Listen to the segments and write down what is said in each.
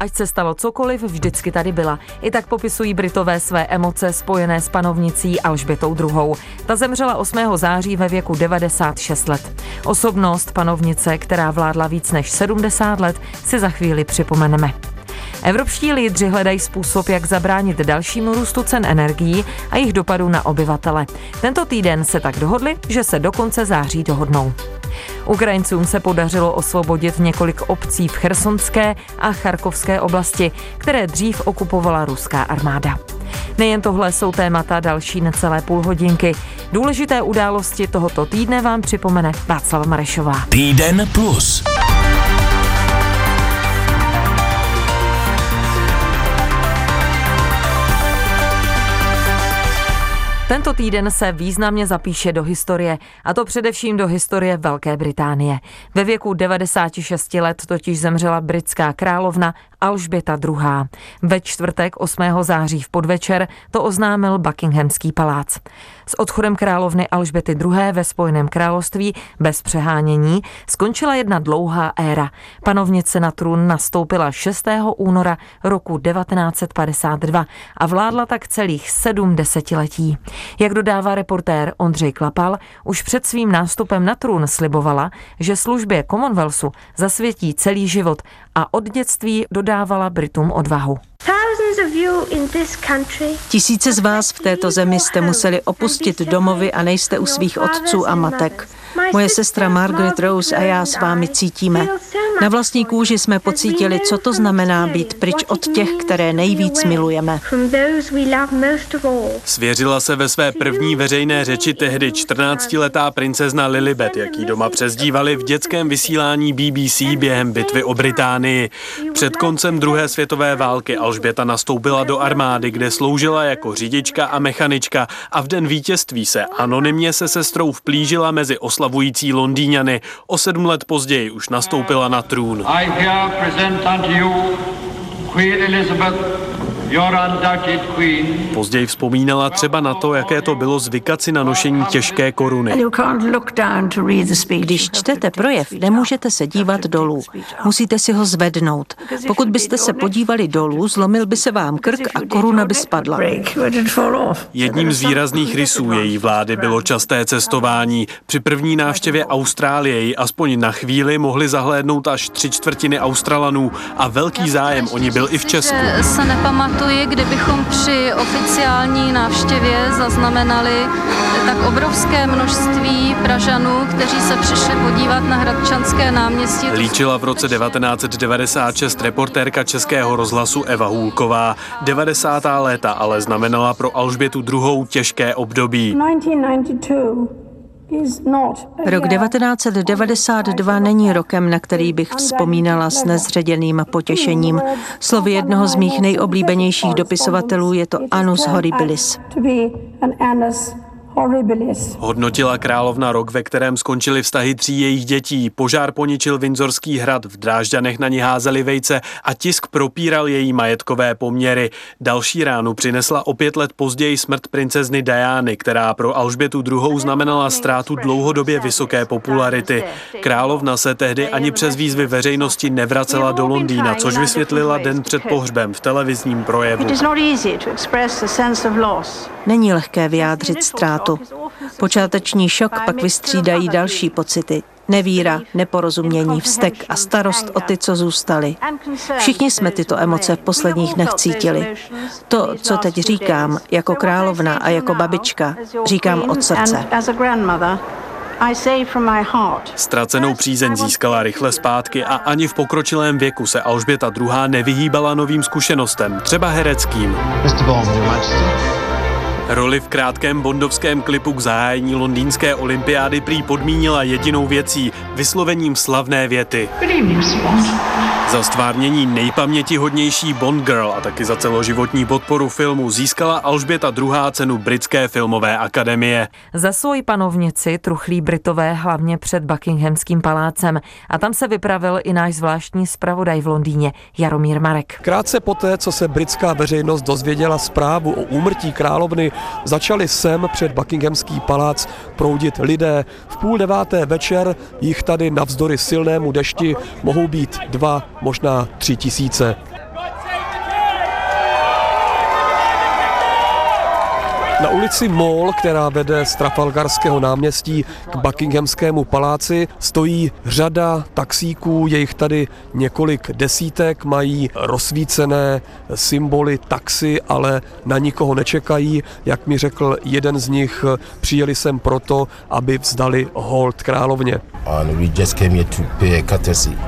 Ať se stalo cokoliv, vždycky tady byla. I tak popisují Britové své emoce spojené s panovnicí Alžbětou II. Ta zemřela 8. září ve věku 96 let. Osobnost panovnice, která vládla víc než 70 let, si za chvíli připomeneme. Evropští lídři hledají způsob, jak zabránit dalšímu růstu cen energií a jejich dopadu na obyvatele. Tento týden se tak dohodli, že se do konce září dohodnou. Ukrajincům se podařilo osvobodit několik obcí v Chersonské a Charkovské oblasti, které dřív okupovala ruská armáda. Nejen tohle jsou témata další necelé půl hodinky. Důležité události tohoto týdne vám připomene Václava Marešová. Týden plus. Tento týden se významně zapíše do historie, a to především do historie Velké Británie. Ve věku 96 let totiž zemřela britská královna Alžběta II. Ve čtvrtek 8. září v podvečer to oznámil Buckinghamský palác. S odchodem královny Alžběty II. ve Spojeném království bez přehánění skončila jedna dlouhá éra. Panovnice na trůn nastoupila 6. února roku 1952 a vládla tak celých sedm desetiletí. Jak dodává reportér Ondřej Klapal, už před svým nástupem na trůn slibovala, že službě Commonwealthu zasvětí celý život a od dětství dodávala Britům odvahu. Tisíce z vás v této zemi jste museli opustit domovy a nejste u svých otců a matek. Moje sestra Margaret Rose a já s vámi cítíme. Na vlastní kůži jsme pocítili, co to znamená být pryč od těch, které nejvíc milujeme. Svěřila se ve své první veřejné řeči tehdy 14-letá princezna Lilibet, jaký doma přezdívali v dětském vysílání BBC během bitvy o Británii. Před koncem druhé světové války Alžběta nastoupila do armády, kde sloužila jako řidička a mechanička a v den vítězství se anonymně se sestrou vplížila mezi oslavující Londýňany. O sedm let později už nastoupila na I here present unto you Queen Elizabeth Později vzpomínala třeba na to, jaké to bylo zvykat si na nošení těžké koruny. Když čtete projev, nemůžete se dívat dolů. Musíte si ho zvednout. Pokud byste se podívali dolů, zlomil by se vám krk a koruna by spadla. Jedním z výrazných rysů její vlády bylo časté cestování. Při první návštěvě Austrálie ji aspoň na chvíli mohli zahlédnout až tři čtvrtiny Australanů a velký zájem o ní byl i v Česku. Se pamatuji, kdybychom při oficiální návštěvě zaznamenali tak obrovské množství Pražanů, kteří se přišli podívat na Hradčanské náměstí. Líčila v roce 1996 reportérka Českého rozhlasu Eva Hůlková. 90. léta ale znamenala pro Alžbětu druhou těžké období. 1992. Rok 1992 není rokem, na který bych vzpomínala s nezředěným potěšením. Slovy jednoho z mých nejoblíbenějších dopisovatelů je to Anus Horribilis. Hodnotila královna rok, ve kterém skončily vztahy tří jejich dětí. Požár poničil Vinzorský hrad, v Drážďanech na ní házeli vejce a tisk propíral její majetkové poměry. Další ránu přinesla o pět let později smrt princezny Diany, která pro Alžbětu II. znamenala ztrátu dlouhodobě vysoké popularity. Královna se tehdy ani přes výzvy veřejnosti nevracela do Londýna, což vysvětlila den před pohřbem v televizním projevu. Není lehké vyjádřit ztrátu životu. Počáteční šok pak vystřídají další pocity. Nevíra, neporozumění, vztek a starost o ty, co zůstali. Všichni jsme tyto emoce v posledních dnech cítili. To, co teď říkám, jako královna a jako babička, říkám od srdce. Ztracenou přízeň získala rychle zpátky a ani v pokročilém věku se Alžběta II. nevyhýbala novým zkušenostem, třeba hereckým. Roli v krátkém bondovském klipu k zahájení londýnské olympiády prý podmínila jedinou věcí, vyslovením slavné věty. Za stvárnění nejpamětihodnější Bond Girl a taky za celoživotní podporu filmu získala Alžběta II. cenu Britské filmové akademie. Za svoji panovnici truchlí Britové hlavně před Buckinghamským palácem a tam se vypravil i náš zvláštní zpravodaj v Londýně Jaromír Marek. Krátce poté, co se britská veřejnost dozvěděla zprávu o úmrtí královny, začali sem před Buckinghamský palác proudit lidé. V půl deváté večer jich tady navzdory silnému dešti mohou být dva, možná tři tisíce. Na ulici Mall, která vede z Trafalgarského náměstí k Buckinghamskému paláci, stojí řada taxíků, je jich tady několik desítek, mají rozsvícené symboly taxi, ale na nikoho nečekají. Jak mi řekl jeden z nich, přijeli sem proto, aby vzdali hold královně. And we just came here to pay courtesy,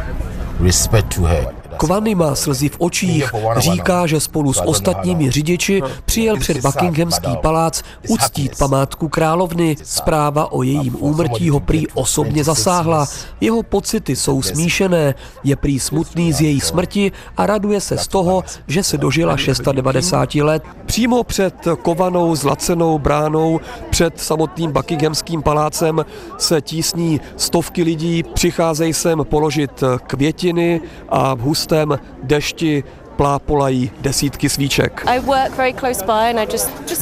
respect to her. Kvany má slzy v očích, říká, že spolu s ostatními řidiči přijel před Buckinghamský palác uctít památku královny. Zpráva o jejím úmrtí ho prý osobně zasáhla. Jeho pocity jsou smíšené, je prý smutný z její smrti a raduje se z toho, že se dožila 690 let. Přímo před kovanou zlacenou bránou, před samotným Buckinghamským palácem se tísní stovky lidí, přicházejí sem položit květiny a husté hustém dešti plápolají desítky svíček.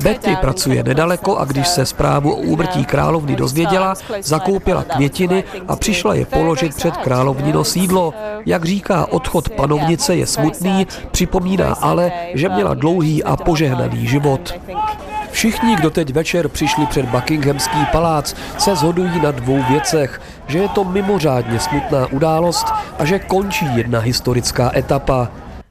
Betty pracuje nedaleko a když se zprávu o úmrtí královny dozvěděla, zakoupila květiny a přišla je položit před královnino sídlo. Jak říká, odchod panovnice je smutný, připomíná ale, že měla dlouhý a požehnaný život. Všichni, kdo teď večer přišli před Buckinghamský palác, se zhodují na dvou věcech, že je to mimořádně smutná událost a že končí jedna historická etapa.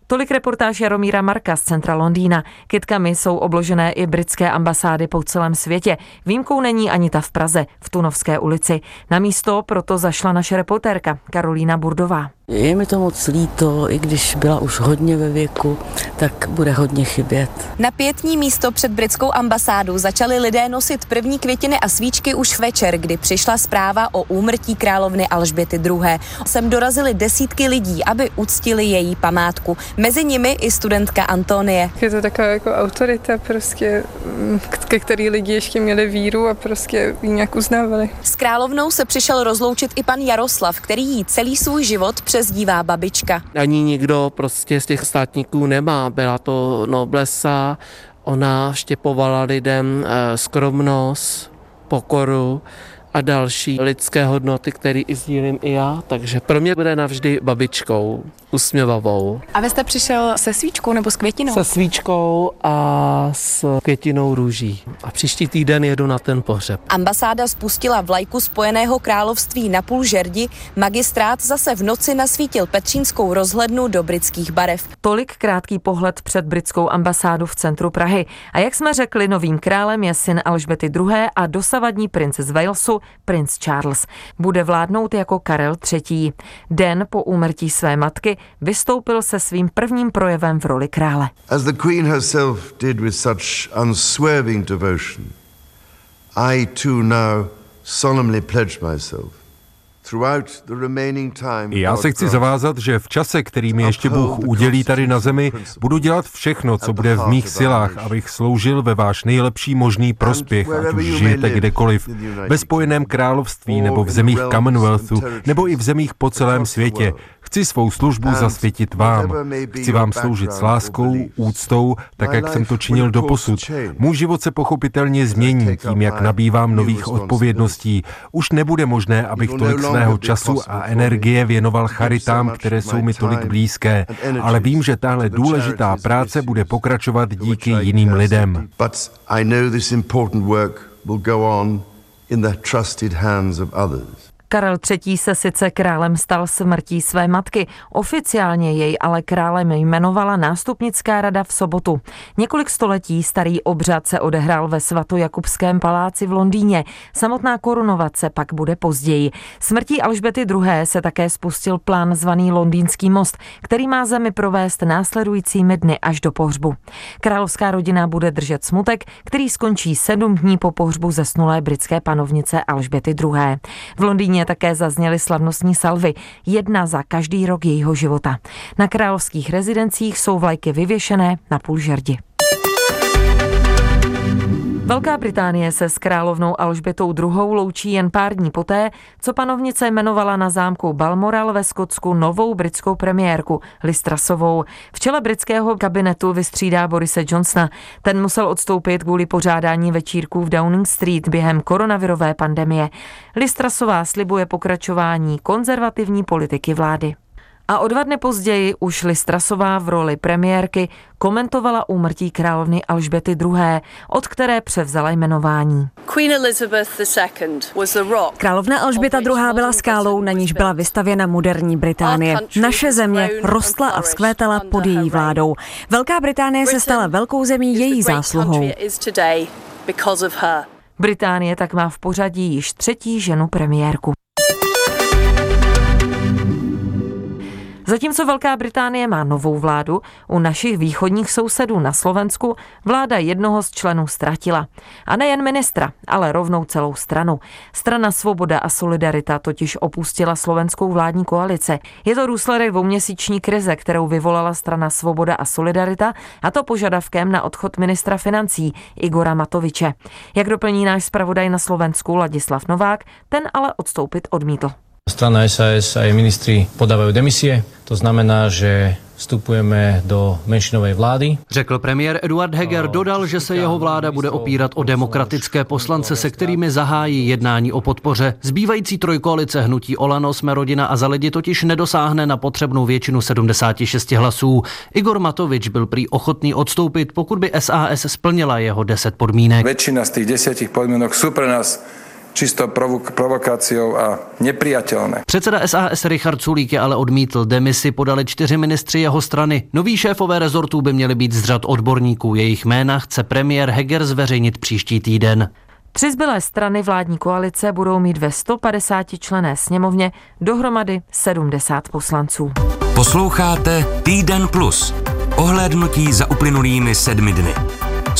Tolik reportáž Jaromíra Marka z centra Londýna. Kytkami jsou obložené i britské ambasády po celém světě. Výjimkou není ani ta v Praze, v Tunovské ulici. Na místo proto zašla naše reportérka Karolína Burdová. Je mi to moc líto, i když byla už hodně ve věku, tak bude hodně chybět. Na pětní místo před britskou ambasádou začali lidé nosit první květiny a svíčky už večer, kdy přišla zpráva o úmrtí královny Alžběty II. Sem dorazili desítky lidí, aby uctili její památku. Mezi nimi i studentka Antonie. Je to taková jako autorita, prostě, ke který lidi ještě měli víru a prostě ji nějak uznávali. S královnou se přišel rozloučit i pan Jaroslav, který jí celý svůj život přezdívá babička. Ani nikdo prostě z těch státníků nemá. Byla to noblesa, ona štěpovala lidem eh, skromnost, pokoru a další lidské hodnoty, které i sdílím i já, takže pro mě bude navždy babičkou, usměvavou. A vy jste přišel se svíčkou nebo s květinou? Se svíčkou a s květinou růží. A příští týden jedu na ten pohřeb. Ambasáda spustila vlajku Spojeného království na půl žerdi, magistrát zase v noci nasvítil Petřínskou rozhlednu do britských barev. Tolik krátký pohled před britskou ambasádu v centru Prahy. A jak jsme řekli, novým králem je syn Alžbety II. a dosavadní princ z Walesu, princ Charles. Bude vládnout jako Karel III. Den po úmrtí své matky vystoupil se svým prvním projevem v roli krále. As the queen herself did with such unswerving devotion, I too now solemnly pledge myself já se chci zavázat, že v čase, který mi ještě Bůh udělí tady na zemi, budu dělat všechno, co bude v mých silách, abych sloužil ve váš nejlepší možný prospěch, ať už žijete kdekoliv, ve Spojeném království nebo v zemích Commonwealthu, nebo i v zemích po celém světě. Chci svou službu zasvětit vám. Chci vám sloužit s láskou, úctou, tak jak jsem to činil do posud. Můj život se pochopitelně změní tím, jak nabývám nových odpovědností. Už nebude možné, abych tolik svého času a energie věnoval charitám, které jsou mi tolik blízké, ale vím, že tahle důležitá práce bude pokračovat díky jiným lidem. in the trusted hands of others. Karel III. se sice králem stal smrtí své matky, oficiálně jej ale králem jmenovala nástupnická rada v sobotu. Několik století starý obřad se odehrál ve svatojakubském paláci v Londýně. Samotná korunovace pak bude později. Smrtí Alžbety II. se také spustil plán zvaný Londýnský most, který má zemi provést následujícími dny až do pohřbu. Královská rodina bude držet smutek, který skončí sedm dní po pohřbu zesnulé britské panovnice Alžbety II. V Londýně Londýně také zazněly slavnostní salvy, jedna za každý rok jejího života. Na královských rezidencích jsou vlajky vyvěšené na půl žerdi. Velká Británie se s královnou Alžbětou II. loučí jen pár dní poté, co panovnice jmenovala na zámku Balmoral ve Skotsku novou britskou premiérku Listrasovou. V čele britského kabinetu vystřídá Borise Johnsona. Ten musel odstoupit kvůli pořádání večírků v Downing Street během koronavirové pandemie. Listrasová slibuje pokračování konzervativní politiky vlády. A o dva dny později už Listrasová v roli premiérky komentovala úmrtí královny Alžběty II., od které převzala jmenování. Královna Alžběta II. byla skálou, na níž byla vystavěna moderní Británie. Naše země rostla a vzkvétala pod její vládou. Velká Británie se stala velkou zemí její zásluhou. Británie tak má v pořadí již třetí ženu premiérku. Zatímco Velká Británie má novou vládu, u našich východních sousedů na Slovensku vláda jednoho z členů ztratila. A nejen ministra, ale rovnou celou stranu. Strana Svoboda a Solidarita totiž opustila slovenskou vládní koalice. Je to důsledek dvouměsíční krize, kterou vyvolala strana Svoboda a Solidarita, a to požadavkem na odchod ministra financí Igora Matoviče. Jak doplní náš zpravodaj na Slovensku Ladislav Novák, ten ale odstoupit odmítl. Strana SAS a jej ministri podávajú demisie. To znamená, že vstupujeme do menšinové vlády. Řekl premiér Eduard Heger, dodal, že se jeho vláda bude opírat o demokratické poslance, se kterými zahájí jednání o podpoře. Zbývající trojkoalice hnutí Olano, Jsme rodina a za lidi totiž nedosáhne na potřebnou většinu 76 hlasů. Igor Matovič byl prý ochotný odstoupit, pokud by SAS splnila jeho 10 podmínek. Většina z těch 10 podmínek jsou pro nás čisto provok- provokáciou a nepriateľné. Předseda SAS Richard Sulík je ale odmítl demisi, podali čtyři ministři jeho strany. Noví šéfové rezortů by měli být z řad odborníků. Jejich jména chce premiér Heger zveřejnit příští týden. Tři zbylé strany vládní koalice budou mít ve 150 člené sněmovně dohromady 70 poslanců. Posloucháte Týden Plus. Ohlédnutí za uplynulými sedmi dny.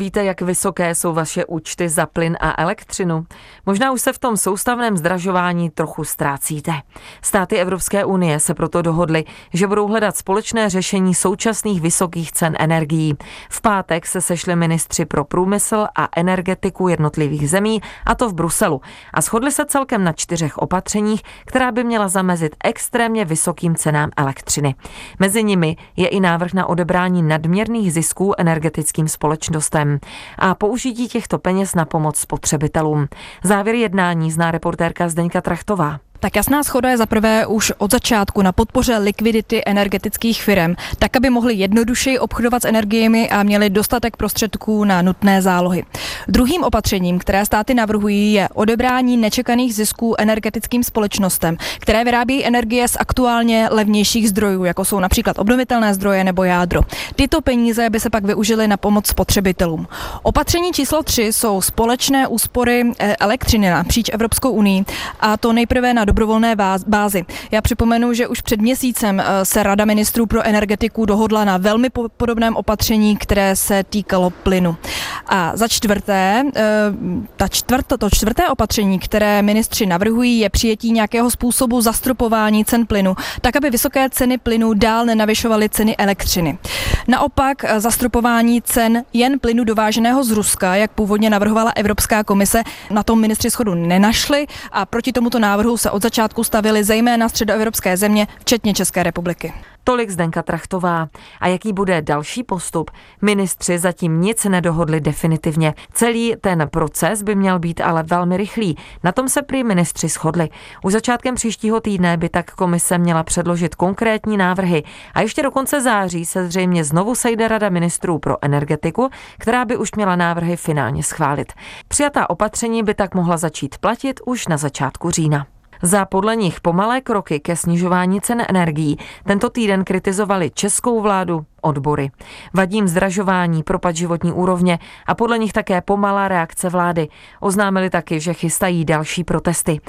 Víte, jak vysoké jsou vaše účty za plyn a elektřinu? Možná už se v tom soustavném zdražování trochu ztrácíte. Státy Evropské unie se proto dohodly, že budou hledat společné řešení současných vysokých cen energií. V pátek se sešli ministři pro průmysl a energetiku jednotlivých zemí, a to v Bruselu, a shodli se celkem na čtyřech opatřeních, která by měla zamezit extrémně vysokým cenám elektřiny. Mezi nimi je i návrh na odebrání nadměrných zisků energetickým společnostem a použití těchto peněz na pomoc spotřebitelům. Závěr jednání zná reportérka Zdeňka Trachtová. Tak jasná schoda je zaprvé už od začátku na podpoře likvidity energetických firm, tak aby mohli jednodušeji obchodovat s energiemi a měli dostatek prostředků na nutné zálohy. Druhým opatřením, které státy navrhují, je odebrání nečekaných zisků energetickým společnostem, které vyrábí energie z aktuálně levnějších zdrojů, jako jsou například obnovitelné zdroje nebo jádro. Tyto peníze by se pak využily na pomoc spotřebitelům. Opatření číslo 3 jsou společné úspory eh, elektřiny napříč Evropskou unii a to nejprve na dobrovolné bázi. Já připomenu, že už před měsícem eh, se Rada ministrů pro energetiku dohodla na velmi podobném opatření, které se týkalo plynu. A za čtvrté, eh, ta čtvrto, to čtvrté opatření, které ministři navrhují, je přijetí nějakého způsobu zastropování cen plynu, tak aby vysoké ceny plynu dál nenavyšovaly ceny elektřiny. Naopak eh, zastropování cen jen plynu dováženého z Ruska, jak původně navrhovala Evropská komise, na tom ministři schodu nenašli a proti tomuto návrhu se od začátku stavili zejména středoevropské země, včetně České republiky. Tolik Zdenka Trachtová. A jaký bude další postup? Ministři zatím nic nedohodli definitivně. Celý ten proces by měl být ale velmi rychlý. Na tom se prý ministři shodli. Už začátkem příštího týdne by tak komise měla předložit konkrétní návrhy. A ještě do konce září se zřejmě znovu sejde Rada ministrů pro energetiku, která by už měla návrhy finálně schválit. Přijatá opatření by tak mohla začít platit už na začátku října. Za podle nich pomalé kroky ke snižování cen energií tento týden kritizovali českou vládu odbory. Vadím zdražování, propad životní úrovně a podle nich také pomalá reakce vlády. Oznámili taky, že chystají další protesty.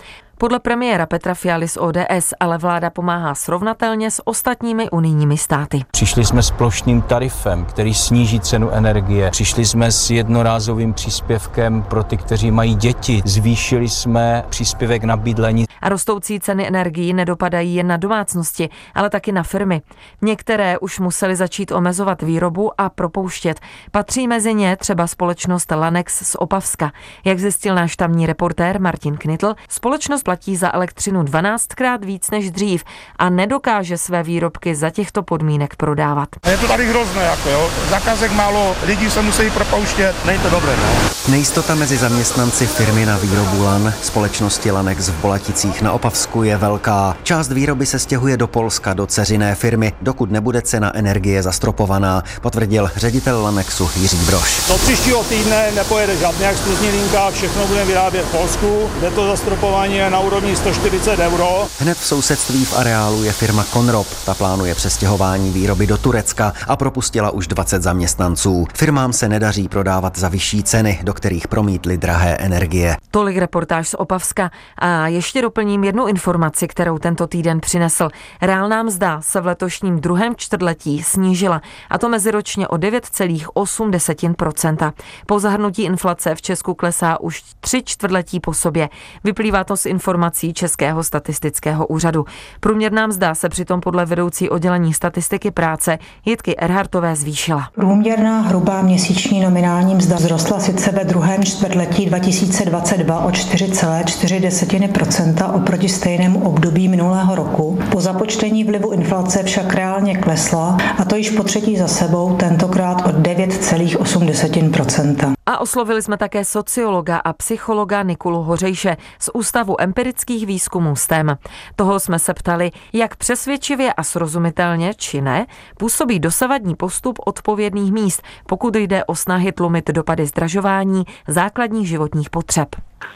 Podle premiéra Petra Fialy z ODS ale vláda pomáhá srovnatelně s ostatními unijními státy. Přišli jsme s plošným tarifem, který sníží cenu energie. Přišli jsme s jednorázovým příspěvkem pro ty, kteří mají děti. Zvýšili jsme příspěvek na bydlení. A rostoucí ceny energií nedopadají jen na domácnosti, ale taky na firmy. Některé už museli začít omezovat výrobu a propouštět. Patří mezi ně třeba společnost Lanex z Opavska. Jak zjistil náš tamní reportér Martin Knitl, společnost platí za elektřinu 12krát víc než dřív a nedokáže své výrobky za těchto podmínek prodávat. Je to tady hrozné, jako jo. Zakazek málo, lidi se musí propouštět. Není to dobré, no. Nejistota mezi zaměstnanci firmy na výrobu lan společnosti Lanex v Bolaticích na Opavsku je velká. Část výroby se stěhuje do Polska, do ceřiné firmy, dokud nebude cena energie zastropovaná, potvrdil ředitel Lanexu Jiří Broš. Do příštího týdne nepojede žádná exkluzní linka, všechno bude vyrábět v Polsku, kde to zastropování je na úrovni 140 euro. Hned v sousedství v areálu je firma Conrop. Ta plánuje přestěhování výroby do Turecka a propustila už 20 zaměstnanců. Firmám se nedaří prodávat za vyšší ceny, do kterých promítly drahé energie. Tolik reportáž z Opavska a ještě doplním jednu informaci, kterou tento týden přinesl. Reálná mzda se v letošním druhém čtvrtletí snížila, a to meziročně o 9,8%. Po zahrnutí inflace v Česku klesá už tři čtvrtletí po sobě. Vyplývá to z informací Českého statistického úřadu. Průměrná mzda se přitom podle vedoucí oddělení statistiky práce Jitky Erhartové zvýšila. Průměrná hrubá měsíční nominální mzda vzrostla sice ve druhém čtvrtletí 2022 o 4,4% oproti stejnému období minulého roku. Po započtení vlivu inflace však reálně klesla a to již po třetí za sebou, tentokrát o 9,8%. A oslovili jsme také sociologa a psychologa Nikulu Hořejše z Ústavu empirických výzkumů STEM. Toho jsme se ptali, jak přesvědčivě a srozumitelně, či ne, působí dosavadní postup odpovědných míst, pokud jde o snahy tlumit dopady zdražování základních životních potřeb.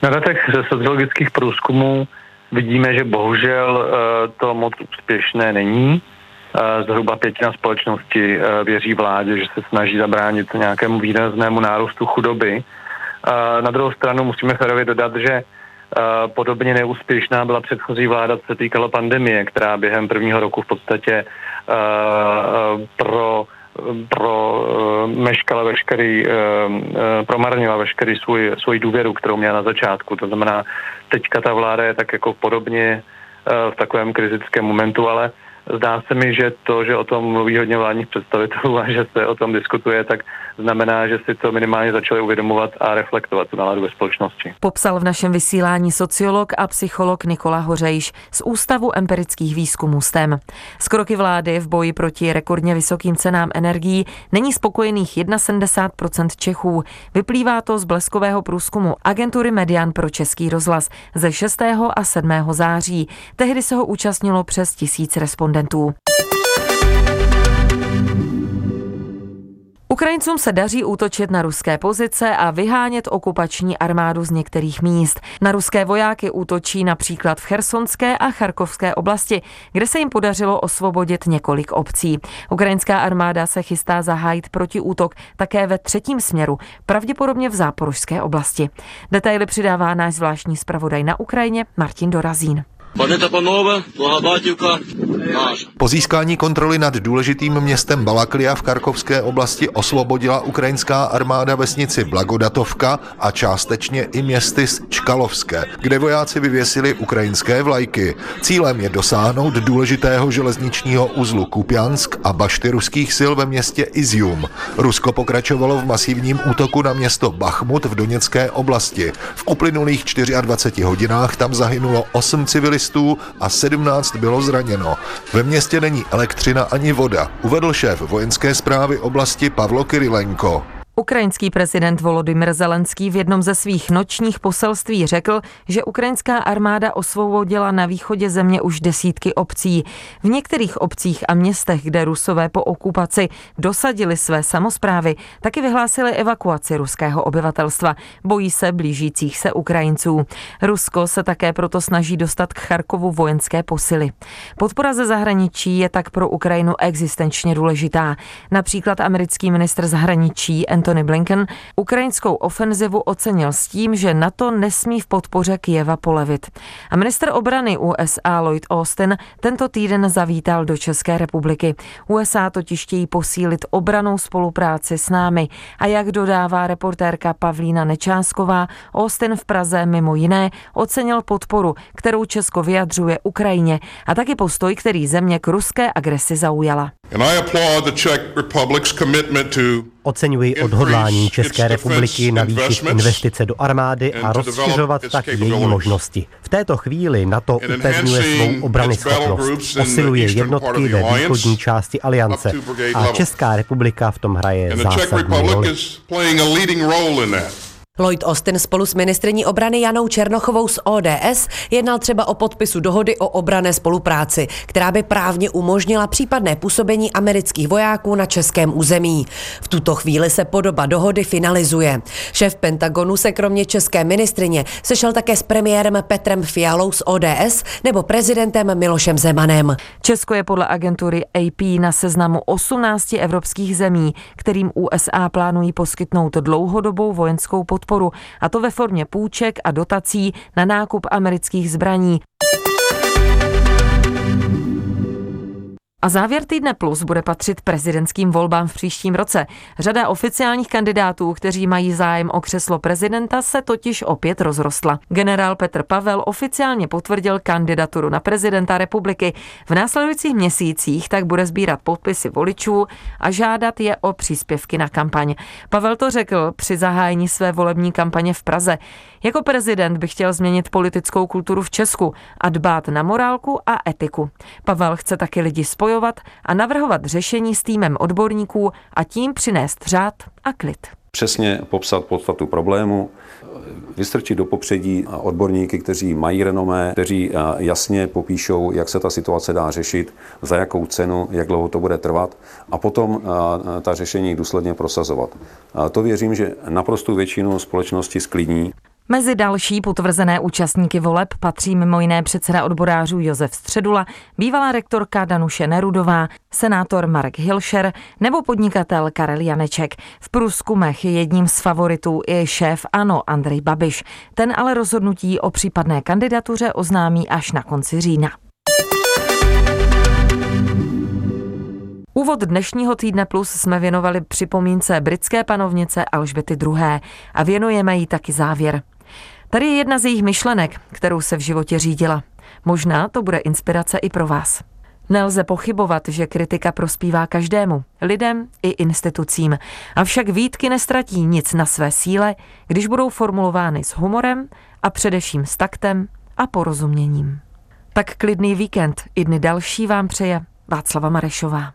Na datech ze sociologických průzkumů vidíme, že bohužel eh, to moc úspěšné není. Eh, zhruba pětina společnosti eh, věří vládě, že se snaží zabránit nějakému výraznému nárůstu chudoby. Na druhou stranu musíme férově dodat, že podobně neúspěšná byla předchozí vláda, co se týkalo pandemie, která během prvního roku v podstatě pro pro meškala veškerý, promarnila veškerý svůj, svůj důvěru, kterou měla na začátku. To znamená, teďka ta vláda je tak jako podobně v takovém kritickém momentu, ale zdá se mi, že to, že o tom mluví hodně vládních představitelů a že se o tom diskutuje, tak znamená, že si to minimálně začali uvědomovat a reflektovat tu náladu ve společnosti. Popsal v našem vysílání sociolog a psycholog Nikola Hořejš z Ústavu empirických výzkumů STEM. Z kroky vlády v boji proti rekordně vysokým cenám energií není spokojených 71% Čechů. Vyplývá to z bleskového průzkumu agentury Median pro Český rozhlas ze 6. a 7. září. Tehdy se ho účastnilo přes tisíc respondentů. Ukrajincům se daří útočit na ruské pozice a vyhánět okupační armádu z některých míst. Na ruské vojáky útočí například v Chersonské a Charkovské oblasti, kde se jim podařilo osvobodit několik obcí. Ukrajinská armáda se chystá zahájit protiútok také ve třetím směru, pravděpodobně v záporožské oblasti. Detaily přidává náš zvláštní zpravodaj na Ukrajině Martin Dorazín. Pane Tapanové, Blahabátivka, náš. Po získání kontroly nad důležitým městem Balaklia v Karkovské oblasti osvobodila ukrajinská armáda vesnici Blagodatovka a částečně i městy Čkalovské, kde vojáci vyvěsili ukrajinské vlajky. Cílem je dosáhnout důležitého železničního uzlu Kupjansk a bašty ruských sil ve městě Izium. Rusko pokračovalo v masivním útoku na město Bachmut v Doněcké oblasti. V uplynulých 24 hodinách tam zahynulo 8 civilistů civilistů a 17 bylo zraněno. Ve městě není elektřina ani voda, uvedl šéf vojenské zprávy oblasti Pavlo Kirilenko. Ukrajinský prezident Volodymyr Zelenský v jednom ze svých nočních poselství řekl, že ukrajinská armáda osvobodila na východě země už desítky obcí. V některých obcích a městech, kde Rusové po okupaci dosadili své samozprávy, taky vyhlásili evakuaci ruského obyvatelstva. Bojí se blížících se Ukrajinců. Rusko se také proto snaží dostat k Charkovu vojenské posily. Podpora ze zahraničí je tak pro Ukrajinu existenčně důležitá. Například americký ministr zahraničí Antony Blinken ukrajinskou ofenzivu ocenil s tím, že NATO nesmí v podpoře Kijeva polevit. A minister obrany USA Lloyd Austin tento týden zavítal do České republiky. USA totiž chtějí posílit obranou spolupráci s námi a jak dodává reportérka Pavlína Nečásková, Austin v Praze mimo jiné ocenil podporu, kterou Česko vyjadřuje Ukrajině a taky postoj, který země k ruské agresi zaujala. Oceňuji odhodlání České republiky navýšit investice do armády a rozšiřovat tak její možnosti. V této chvíli NATO upevňuje svou obrany schopnost, posiluje jednotky ve východní části aliance a Česká republika v tom hraje zásadní roli. Lloyd Austin spolu s ministriní obrany Janou Černochovou z ODS jednal třeba o podpisu dohody o obrané spolupráci, která by právně umožnila případné působení amerických vojáků na českém území. V tuto chvíli se podoba dohody finalizuje. Šéf Pentagonu se kromě české ministrině sešel také s premiérem Petrem Fialou z ODS nebo prezidentem Milošem Zemanem. Česko je podle agentury AP na seznamu 18 evropských zemí, kterým USA plánují poskytnout dlouhodobou vojenskou podporu podporu, a to ve formě půjček a dotací na nákup amerických zbraní. A závěr týdne plus bude patřit prezidentským volbám v příštím roce. Řada oficiálních kandidátů, kteří mají zájem o křeslo prezidenta, se totiž opět rozrostla. Generál Petr Pavel oficiálně potvrdil kandidaturu na prezidenta republiky. V následujících měsících tak bude sbírat podpisy voličů a žádat je o příspěvky na kampaň. Pavel to řekl při zahájení své volební kampaně v Praze. Jako prezident by chtěl změnit politickou kulturu v Česku a dbát na morálku a etiku. Pavel chce taky lidi spojovat a navrhovat řešení s týmem odborníků a tím přinést řád a klid. Přesně popsat podstatu problému, vystrčit do popředí odborníky, kteří mají renomé, kteří jasně popíšou, jak se ta situace dá řešit, za jakou cenu, jak dlouho to bude trvat a potom ta řešení důsledně prosazovat. To věřím, že naprostou většinu společnosti sklidní. Mezi další potvrzené účastníky voleb patří mimo jiné předseda odborářů Josef Středula, bývalá rektorka Danuše Nerudová, senátor Mark Hilšer nebo podnikatel Karel Janeček. V průzkumech je jedním z favoritů i šéf ANO Andrej Babiš. Ten ale rozhodnutí o případné kandidatuře oznámí až na konci října. Úvod dnešního týdne plus jsme věnovali připomínce britské panovnice Alžbety II. a věnujeme jí taky závěr. Tady je jedna z jejich myšlenek, kterou se v životě řídila. Možná to bude inspirace i pro vás. Nelze pochybovat, že kritika prospívá každému, lidem i institucím. Avšak výtky nestratí nic na své síle, když budou formulovány s humorem a především s taktem a porozuměním. Tak klidný víkend i dny další vám přeje Václava Marešová.